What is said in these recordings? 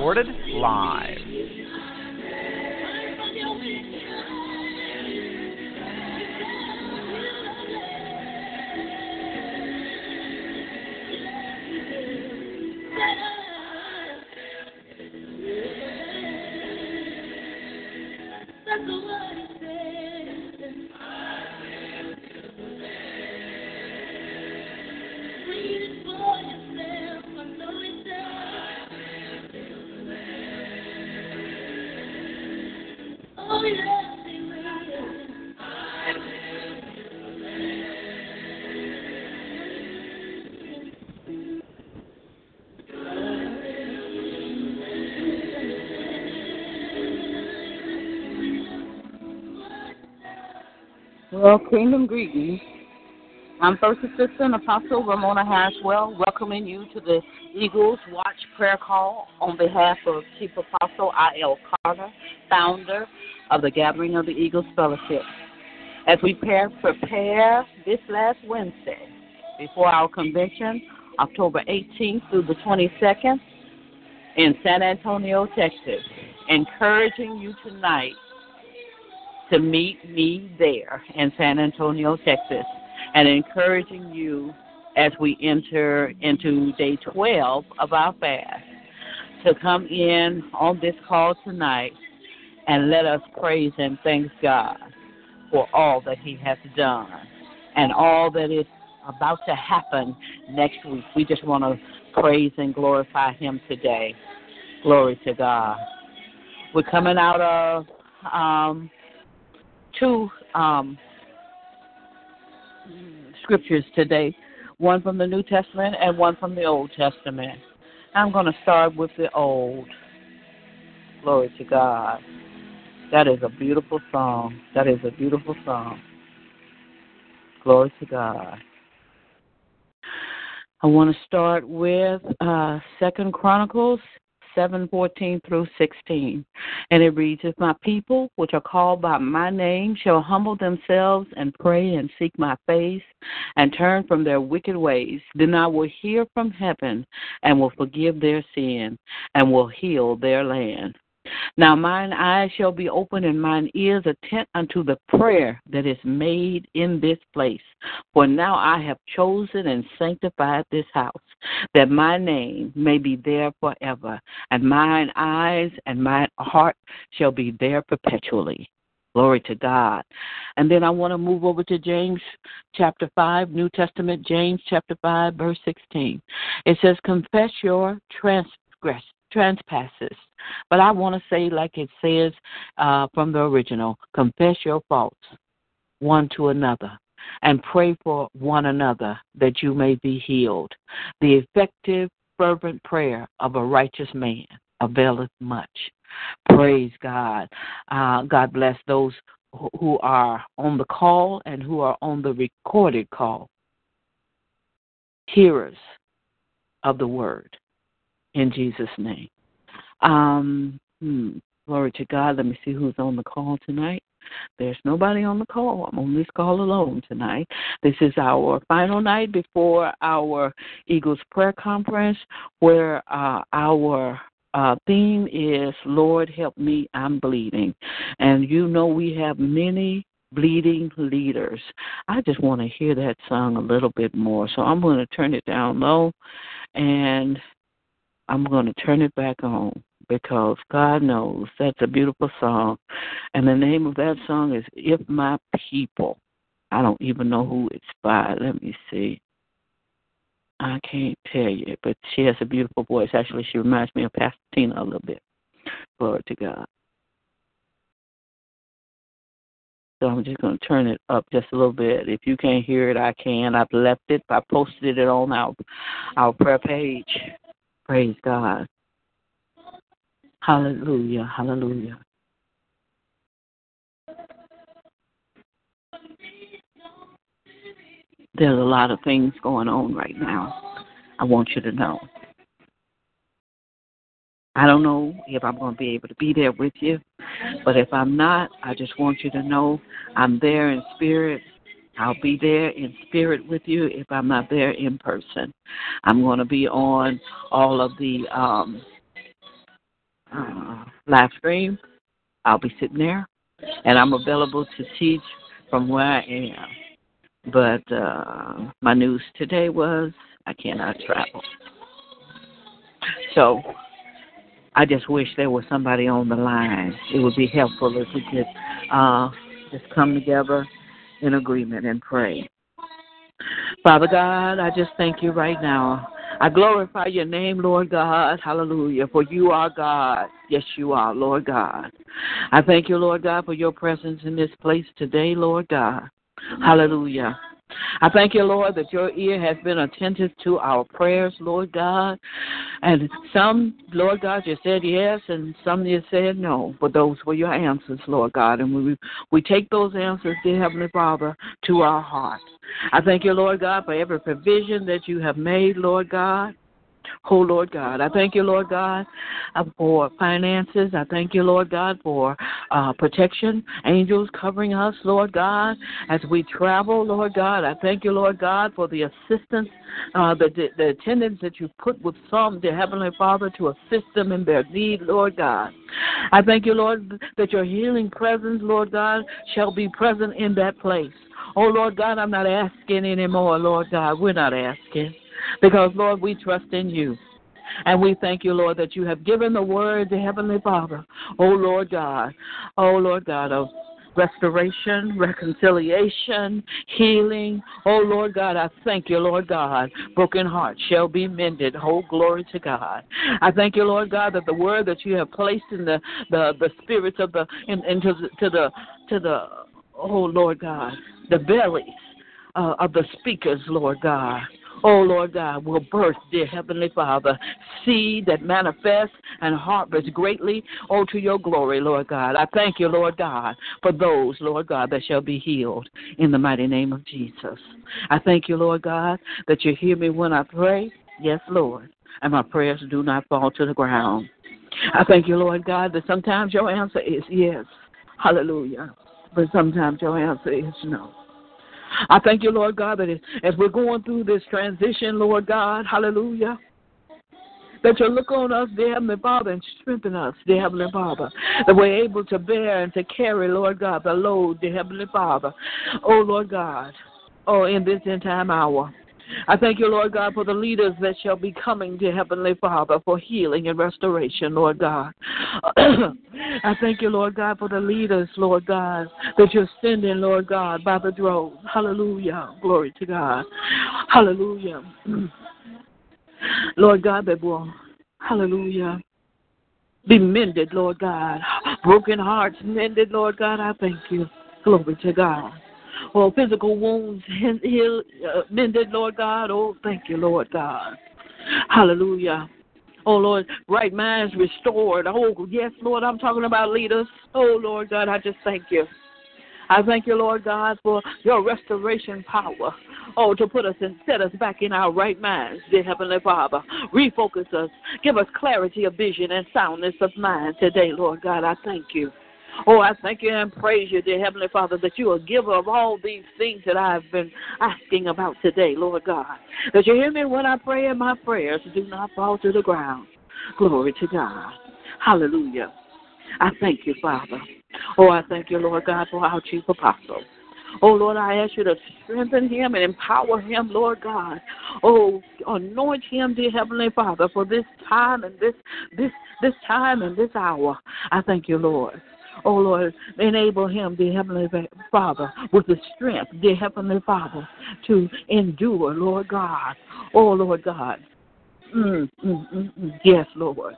Recorded live. Well, kingdom greetings. I'm First Assistant Apostle Ramona Haswell, welcoming you to the Eagles Watch Prayer Call on behalf of Chief Apostle I.L. Carter, founder of the Gathering of the Eagles Fellowship. As we prepare, prepare this last Wednesday before our convention, October 18th through the 22nd in San Antonio, Texas, encouraging you tonight to meet me there in San Antonio, Texas, and encouraging you as we enter into day 12 of our fast to come in on this call tonight and let us praise and thank God for all that He has done and all that is about to happen next week. We just want to praise and glorify Him today. Glory to God. We're coming out of um, two um, scriptures today one from the New Testament and one from the Old Testament. I'm going to start with the Old. Glory to God. That is a beautiful song. That is a beautiful song. Glory to God. I want to start with uh, Second Chronicles 7:14 through 16. And it reads, If my people, which are called by my name, shall humble themselves and pray and seek my face and turn from their wicked ways, then I will hear from heaven and will forgive their sin and will heal their land. Now mine eyes shall be open and mine ears attent unto the prayer that is made in this place. For now I have chosen and sanctified this house, that my name may be there forever, and mine eyes and my heart shall be there perpetually. Glory to God. And then I want to move over to James chapter 5, New Testament, James chapter 5, verse 16. It says, Confess your transgress, trespasses. But I want to say, like it says uh, from the original, confess your faults one to another and pray for one another that you may be healed. The effective, fervent prayer of a righteous man availeth much. Praise God. Uh, God bless those who are on the call and who are on the recorded call. Hearers of the word in Jesus' name. Um, hmm, glory to God. Let me see who's on the call tonight. There's nobody on the call. I'm on this call alone tonight. This is our final night before our Eagles prayer conference, where uh, our uh, theme is Lord help me, I'm bleeding. And you know we have many bleeding leaders. I just want to hear that song a little bit more. So I'm going to turn it down low and I'm going to turn it back on because God knows that's a beautiful song. And the name of that song is If My People. I don't even know who it's by. Let me see. I can't tell you, but she has a beautiful voice. Actually, she reminds me of Pastor Tina a little bit. Glory to God. So I'm just going to turn it up just a little bit. If you can't hear it, I can. I've left it. I posted it on our our prayer page. Praise God. Hallelujah. Hallelujah. There's a lot of things going on right now. I want you to know. I don't know if I'm going to be able to be there with you, but if I'm not, I just want you to know I'm there in spirit. I'll be there in spirit with you if I'm not there in person. I'm going to be on all of the um, uh, live stream. I'll be sitting there, and I'm available to teach from where I am. But uh, my news today was I cannot travel. So I just wish there was somebody on the line. It would be helpful if we could uh, just come together in agreement and pray. Father God, I just thank you right now. I glorify your name, Lord God. Hallelujah. For you are God. Yes, you are, Lord God. I thank you, Lord God, for your presence in this place today, Lord God. Hallelujah. I thank you, Lord, that your ear has been attentive to our prayers, Lord God. And some, Lord God, you said yes, and some you said no. But those were your answers, Lord God. And we we take those answers, dear Heavenly Father, to our heart. I thank you, Lord God, for every provision that you have made, Lord God. Oh, Lord God. I thank you, Lord God, uh, for finances. I thank you, Lord God, for uh, protection, angels covering us, Lord God, as we travel, Lord God. I thank you, Lord God, for the assistance, uh, the, the, attendance that you put with some, dear Heavenly Father, to assist them in their need, Lord God. I thank you, Lord, that your healing presence, Lord God, shall be present in that place. Oh, Lord God, I'm not asking anymore, Lord God. We're not asking. Because, Lord, we trust in you. And we thank you, Lord, that you have given the word to Heavenly Father. Oh, Lord God. Oh, Lord God, of restoration, reconciliation, healing. Oh, Lord God, I thank you, Lord God. Broken hearts shall be mended. Oh, glory to God. I thank you, Lord God, that the word that you have placed in the, the, the spirits of the, in, into the, to the, to the, oh, Lord God, the bellies uh, of the speakers, Lord God oh Lord God, will birth, dear Heavenly Father, seed that manifests and harvest greatly, oh, to your glory, Lord God. I thank you, Lord God, for those, Lord God, that shall be healed in the mighty name of Jesus. I thank you, Lord God, that you hear me when I pray. Yes, Lord. And my prayers do not fall to the ground. I thank you, Lord God, that sometimes your answer is yes. Hallelujah. But sometimes your answer is no. I thank you, Lord God, that as we're going through this transition, Lord God, hallelujah, that you look on us, dear Heavenly Father, and strengthen us, dear Heavenly Father, that we're able to bear and to carry, Lord God, the load, dear Heavenly Father. Oh, Lord God, oh, in this end time hour. I thank you, Lord God, for the leaders that shall be coming to Heavenly Father for healing and restoration, Lord God. I thank you, Lord God, for the leaders, Lord God, that you're sending, Lord God, by the drove. Hallelujah. Glory to God. Hallelujah. Lord God, that will, hallelujah, be mended, Lord God. Broken hearts mended, Lord God. I thank you. Glory to God or physical wounds healed, uh, mended, Lord God. Oh, thank you, Lord God. Hallelujah. Oh, Lord, right minds restored. Oh, yes, Lord, I'm talking about leaders. Oh, Lord God, I just thank you. I thank you, Lord God, for your restoration power. Oh, to put us and set us back in our right minds, dear Heavenly Father. Refocus us. Give us clarity of vision and soundness of mind today, Lord God. I thank you. Oh, I thank you and praise you, dear Heavenly Father, that you are giver of all these things that I've been asking about today, Lord God. That you hear me when I pray and my prayers do not fall to the ground. Glory to God. Hallelujah. I thank you, Father. Oh, I thank you, Lord God, for our chief apostle. Oh Lord, I ask you to strengthen him and empower him, Lord God. Oh, anoint him, dear Heavenly Father, for this time and this this this time and this hour. I thank you, Lord. Oh Lord, enable him, dear Heavenly Father, with the strength, dear Heavenly Father, to endure, Lord God. Oh Lord God. Mm, mm, mm, mm. Yes, Lord.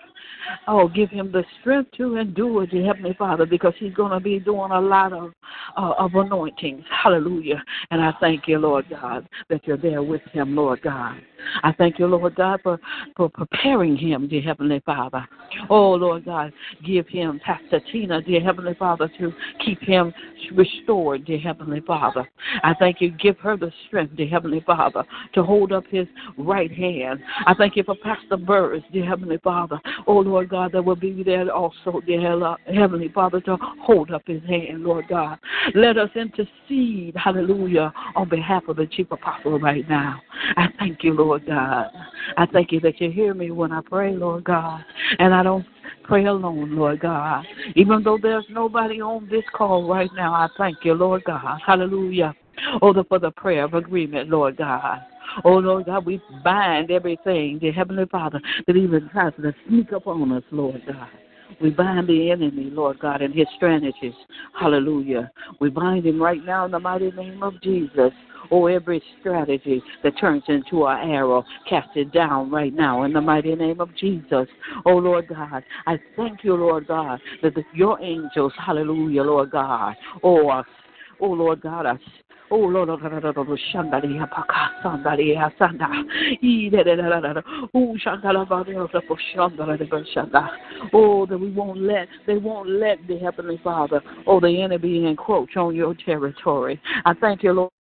Oh, give him the strength to endure, dear Heavenly Father, because he's going to be doing a lot of uh, of anointings. Hallelujah. And I thank you, Lord God, that you're there with him, Lord God. I thank you, Lord God, for, for preparing him, dear Heavenly Father. Oh, Lord God, give him Pastor Tina, dear Heavenly Father, to keep him restored, dear Heavenly Father. I thank you, give her the strength, dear Heavenly Father, to hold up his right hand. I thank you for Pastor Burris, dear Heavenly Father. Oh, Oh, Lord God, that will be there also, dear Heavenly Father, to hold up his hand, Lord God. Let us intercede, hallelujah, on behalf of the chief apostle right now. I thank you, Lord God. I thank you that you hear me when I pray, Lord God. And I don't pray alone, Lord God. Even though there's nobody on this call right now, I thank you, Lord God. Hallelujah. Oh, for the prayer of agreement, Lord God. Oh, Lord God, we bind everything, dear Heavenly Father, that even tries to sneak up on us, Lord God. We bind the enemy, Lord God, and his strategies. Hallelujah. We bind him right now in the mighty name of Jesus. Oh, every strategy that turns into an arrow, cast it down right now in the mighty name of Jesus. Oh, Lord God, I thank you, Lord God, that the, your angels, hallelujah, Lord God, oh, oh, Lord God, I Oh Lord, oh Shandaria Pakasandaria Sanda. Oh Shandala Badia Shandala de Shanda. Oh, that we won't let they won't let the Heavenly Father, oh the enemy encroach on your territory. I thank you, Lord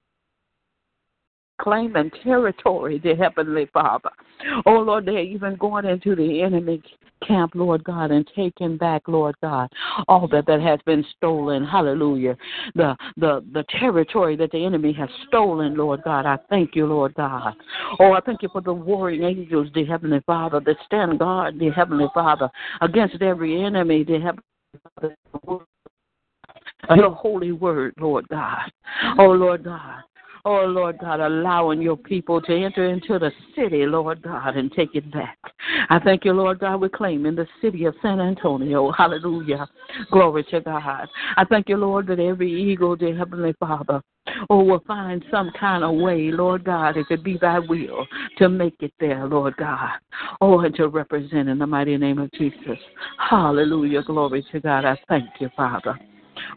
claiming territory, dear Heavenly Father. Oh, Lord, they're even going into the enemy camp, Lord God, and taking back, Lord God, all that that has been stolen. Hallelujah. The the the territory that the enemy has stolen, Lord God. I thank you, Lord God. Oh, I thank you for the warring angels, dear Heavenly Father, that stand guard, dear Heavenly Father, against every enemy, dear Heavenly Father. Your holy word, Lord God. Oh, Lord God. Oh, Lord God, allowing your people to enter into the city, Lord God, and take it back. I thank you, Lord God, we're claiming the city of San Antonio. Hallelujah. Glory to God. I thank you, Lord, that every eagle, dear Heavenly Father, oh, will find some kind of way, Lord God, if it be thy will, to make it there, Lord God. Oh, and to represent in the mighty name of Jesus. Hallelujah. Glory to God. I thank you, Father.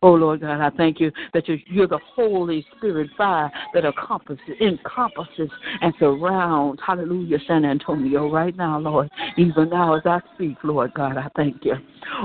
Oh, Lord God, I thank you that you're, the Holy Spirit fire that encompasses, encompasses and surrounds, hallelujah, San Antonio right now, Lord. Even now as I speak, Lord God, I thank you.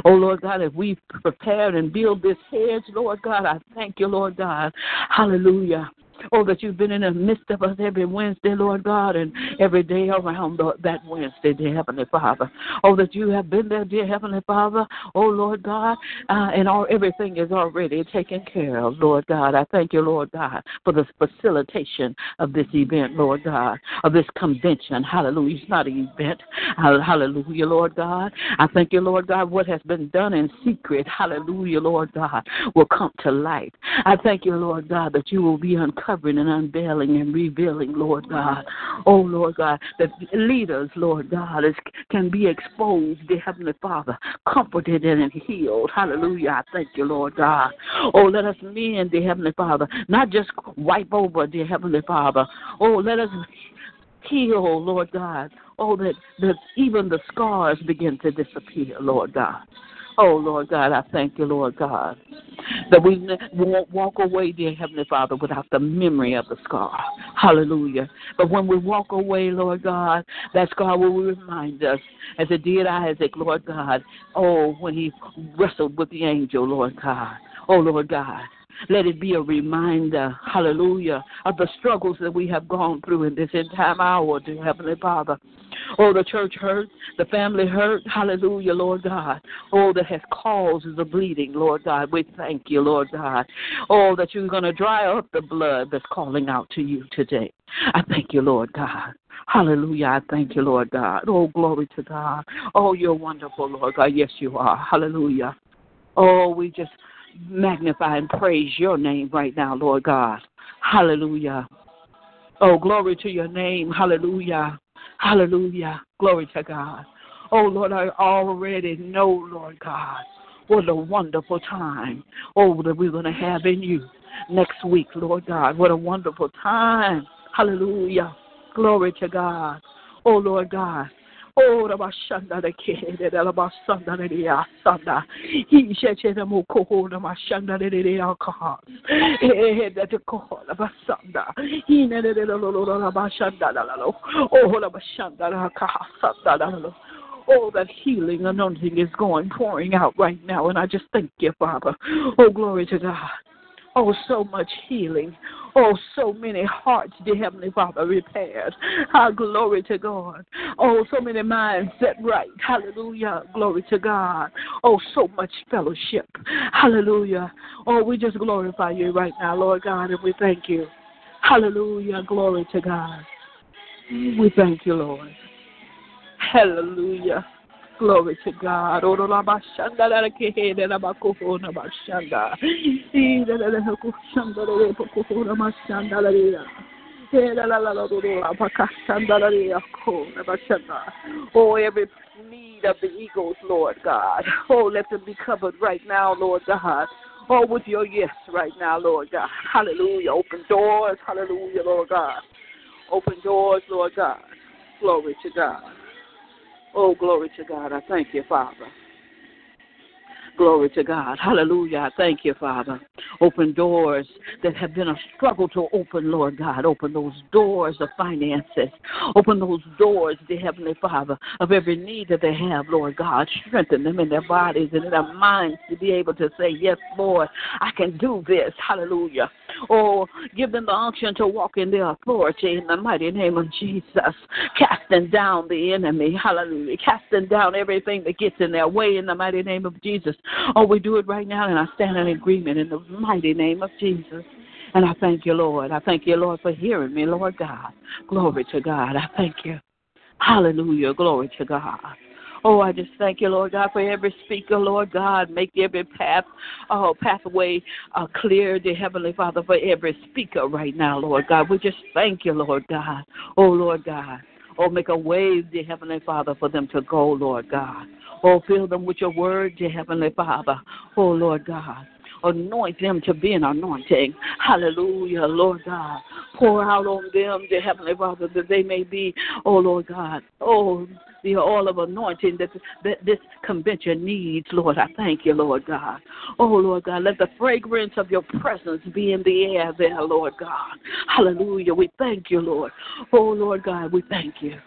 Oh, Lord God, if we prepare and build this hedge, Lord God, I thank you, Lord God. Hallelujah. Oh, that you've been in the midst of us every Wednesday, Lord God, and every day around that Wednesday, dear Heavenly Father. Oh, that you have been there, dear Heavenly Father. Oh, Lord God, uh, and all everything is already taken care of, Lord God. I thank you, Lord God, for the facilitation of this event, Lord God, of this convention. Hallelujah. It's not an event. Hallelujah, Lord God. I thank you, Lord God, what has been done in secret. Hallelujah, Lord God, will come to light. I thank you, Lord God, that you will be uncovered uncovering and unveiling and revealing, Lord God. Oh, Lord God, that leaders, Lord God, is, can be exposed, dear Heavenly Father, comforted and healed. Hallelujah. I thank you, Lord God. Oh, let us men, dear Heavenly Father, not just wipe over, dear Heavenly Father. Oh, let us heal, Lord God. Oh, that, that even the scars begin to disappear, Lord God. Oh, Lord God, I thank you, Lord God, that we won't walk away, dear Heavenly Father, without the memory of the scar. Hallelujah. But when we walk away, Lord God, that scar will remind us, as it did Isaac, Lord God, oh, when he wrestled with the angel, Lord God. Oh, Lord God. Let it be a reminder, hallelujah, of the struggles that we have gone through in this entire hour, dear Heavenly Father. Oh, the church hurt, the family hurt, hallelujah, Lord God. Oh, that has caused the bleeding, Lord God. We thank you, Lord God. Oh, that you're going to dry up the blood that's calling out to you today. I thank you, Lord God. Hallelujah. I thank you, Lord God. Oh, glory to God. Oh, you're wonderful, Lord God. Yes, you are. Hallelujah. Oh, we just magnify and praise your name right now, Lord God. Hallelujah. Oh, glory to your name. Hallelujah. Hallelujah. Glory to God. Oh, Lord, I already know, Lord God, what a wonderful time, oh, that we're going to have in you next week, Lord God. What a wonderful time. Hallelujah. Glory to God. Oh, Lord God. Oh, Ramashanda the Kid, the Alabasanda the Asanda. He said, Moko, Ramashanda the alcohol. He had the call of a Sanda. He needed a little Ramashanda. Oh, Ramashanda, Kahasanda. Oh, that healing anointing is going pouring out right now, and I just thank you, Father. Oh, glory to God. Oh, so much healing. Oh, so many hearts, dear Heavenly Father, repaired. Ah, glory to God. Oh, so many minds set right. Hallelujah. Glory to God. Oh, so much fellowship. Hallelujah. Oh, we just glorify you right now, Lord God, and we thank you. Hallelujah. Glory to God. We thank you, Lord. Hallelujah. Glory to God. Oh, every need of the eagles, Lord God. Oh, let them be covered right now, Lord God. Oh, with your yes right now, Lord God. Hallelujah. Open doors. Hallelujah, Lord God. Open doors, Lord God. Glory to God. Oh, glory to God. I thank you, Father. Glory to God. Hallelujah. I thank you, Father. Open doors that have been a struggle to open, Lord God. Open those doors of finances. Open those doors, dear Heavenly Father, of every need that they have, Lord God. Strengthen them in their bodies and in their minds to be able to say, Yes, Lord, I can do this. Hallelujah. Oh, give them the unction to walk in their authority in the mighty name of Jesus. Casting down the enemy. Hallelujah. Casting down everything that gets in their way in the mighty name of Jesus. Oh, we do it right now, and I stand in agreement in the mighty name of Jesus. And I thank you, Lord. I thank you, Lord, for hearing me, Lord God. Glory to God. I thank you. Hallelujah. Glory to God. Oh, I just thank you, Lord God, for every speaker, Lord God. Make every path, oh, pathway uh, clear, dear Heavenly Father, for every speaker right now, Lord God. We just thank you, Lord God. Oh, Lord God. Oh, make a way, dear Heavenly Father, for them to go, Lord God. Oh, fill them with your word, dear Heavenly Father. Oh, Lord God. Anoint them to be an anointing. Hallelujah, Lord God. Pour out on them, dear Heavenly Father, that they may be, oh, Lord God. Oh, the oil of anointing that, that this convention needs, Lord. I thank you, Lord God. Oh, Lord God, let the fragrance of your presence be in the air there, Lord God. Hallelujah. We thank you, Lord. Oh, Lord God, we thank you.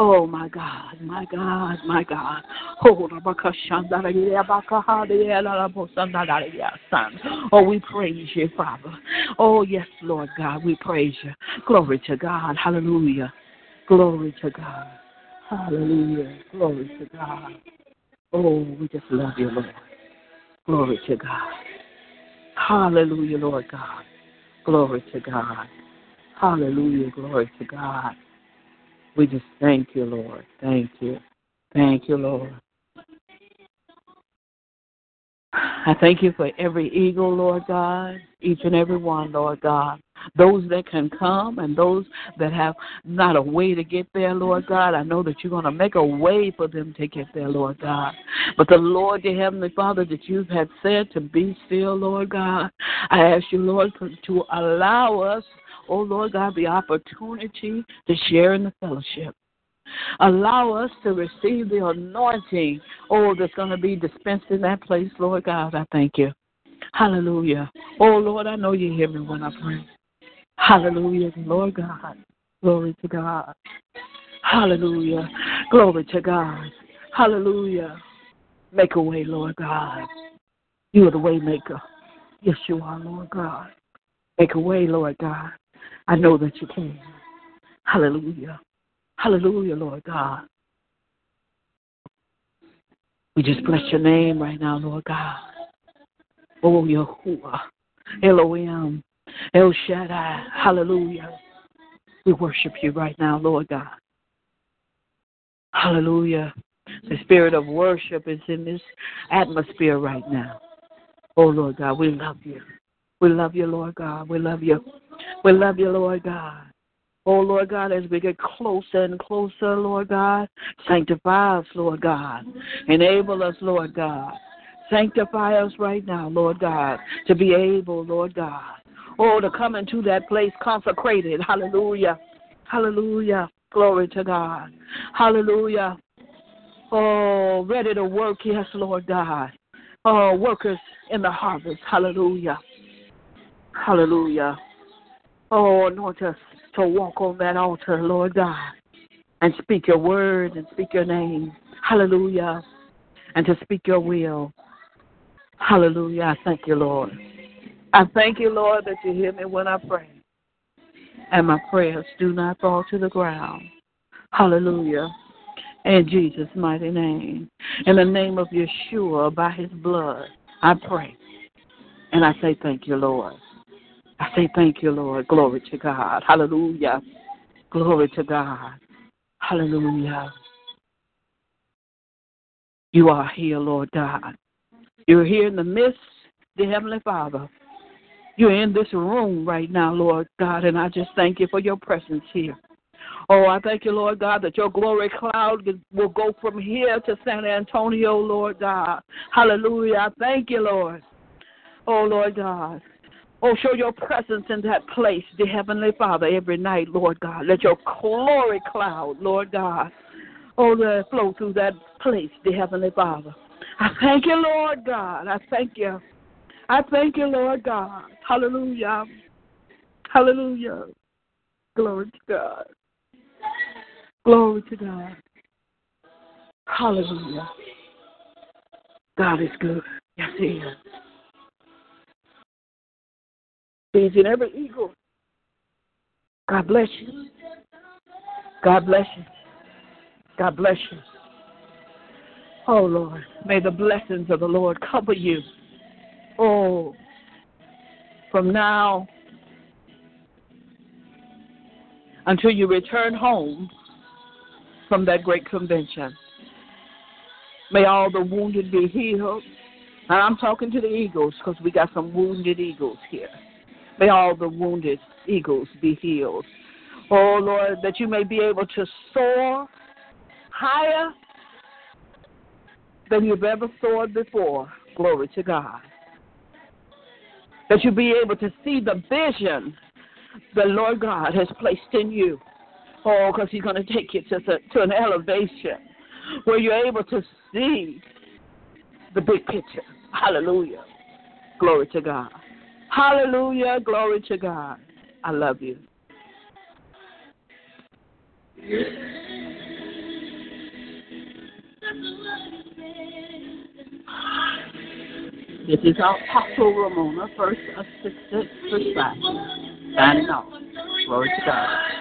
Oh my God, my God, my God. Oh, oh, we praise you, Father. Oh, yes, Lord God, we praise you. Glory to God. Hallelujah. Glory to God. Hallelujah. Glory to God. Oh, we just love you, Lord. Glory to God. Hallelujah, Lord God. Glory to God. Hallelujah. Glory to God. We just thank you, Lord. Thank you. Thank you, Lord. I thank you for every eagle, Lord God, each and every one, Lord God. Those that can come and those that have not a way to get there, Lord God, I know that you're going to make a way for them to get there, Lord God. But the Lord, the Heavenly Father, that you have said to be still, Lord God, I ask you, Lord, to allow us, oh Lord God, the opportunity to share in the fellowship. Allow us to receive the anointing, oh, that's going to be dispensed in that place, Lord God. I thank you. Hallelujah. Oh, Lord, I know you hear me when I pray. Hallelujah, Lord God. Glory to God. Hallelujah. Glory to God. Hallelujah. Make a way, Lord God. You are the way maker. Yes, you are, Lord God. Make a way, Lord God. I know that you can. Hallelujah. Hallelujah, Lord God. We just bless your name right now, Lord God. Oh, Yahuwah, Elohim, El Shaddai. Hallelujah. We worship you right now, Lord God. Hallelujah. The spirit of worship is in this atmosphere right now. Oh, Lord God, we love you. We love you, Lord God. We love you. We love you, Lord God. Oh, Lord God, as we get closer and closer, Lord God, sanctify us, Lord God. Enable us, Lord God. Sanctify us right now, Lord God, to be able, Lord God, oh, to come into that place consecrated. Hallelujah. Hallelujah. Glory to God. Hallelujah. Oh, ready to work, yes, Lord God. Oh, workers in the harvest. Hallelujah. Hallelujah. Oh, anoint us to walk on that altar, Lord God, and speak your word and speak your name. Hallelujah. And to speak your will. Hallelujah. I thank you, Lord. I thank you, Lord, that you hear me when I pray. And my prayers do not fall to the ground. Hallelujah. In Jesus' mighty name. In the name of Yeshua, by his blood, I pray. And I say thank you, Lord. I say thank you, Lord. Glory to God. Hallelujah. Glory to God. Hallelujah. You are here, Lord God. You're here in the midst, the Heavenly Father. You're in this room right now, Lord God, and I just thank you for your presence here. Oh, I thank you, Lord God, that your glory cloud will go from here to San Antonio, Lord God. Hallelujah. I thank you, Lord. Oh, Lord God. Oh, show your presence in that place, the Heavenly Father, every night, Lord God. Let your glory cloud, Lord God, oh, let flow through that place, the Heavenly Father. I thank you, Lord God. I thank you. I thank you, Lord God. Hallelujah. Hallelujah. Glory to God. Glory to God. Hallelujah. God is good. Yes, He is. He's in every eagle. God bless you. God bless you. God bless you. Oh, Lord, may the blessings of the Lord cover you. From now until you return home from that great convention. May all the wounded be healed. And I'm talking to the eagles because we got some wounded eagles here. May all the wounded eagles be healed. Oh, Lord, that you may be able to soar higher than you've ever soared before. Glory to God. That you be able to see the vision the Lord God has placed in you. Oh, because He's going to take you to, to an elevation where you're able to see the big picture. Hallelujah. Glory to God. Hallelujah. Glory to God. I love you. This is our Apostle Ramona, first assistant for signing off. Glory to God.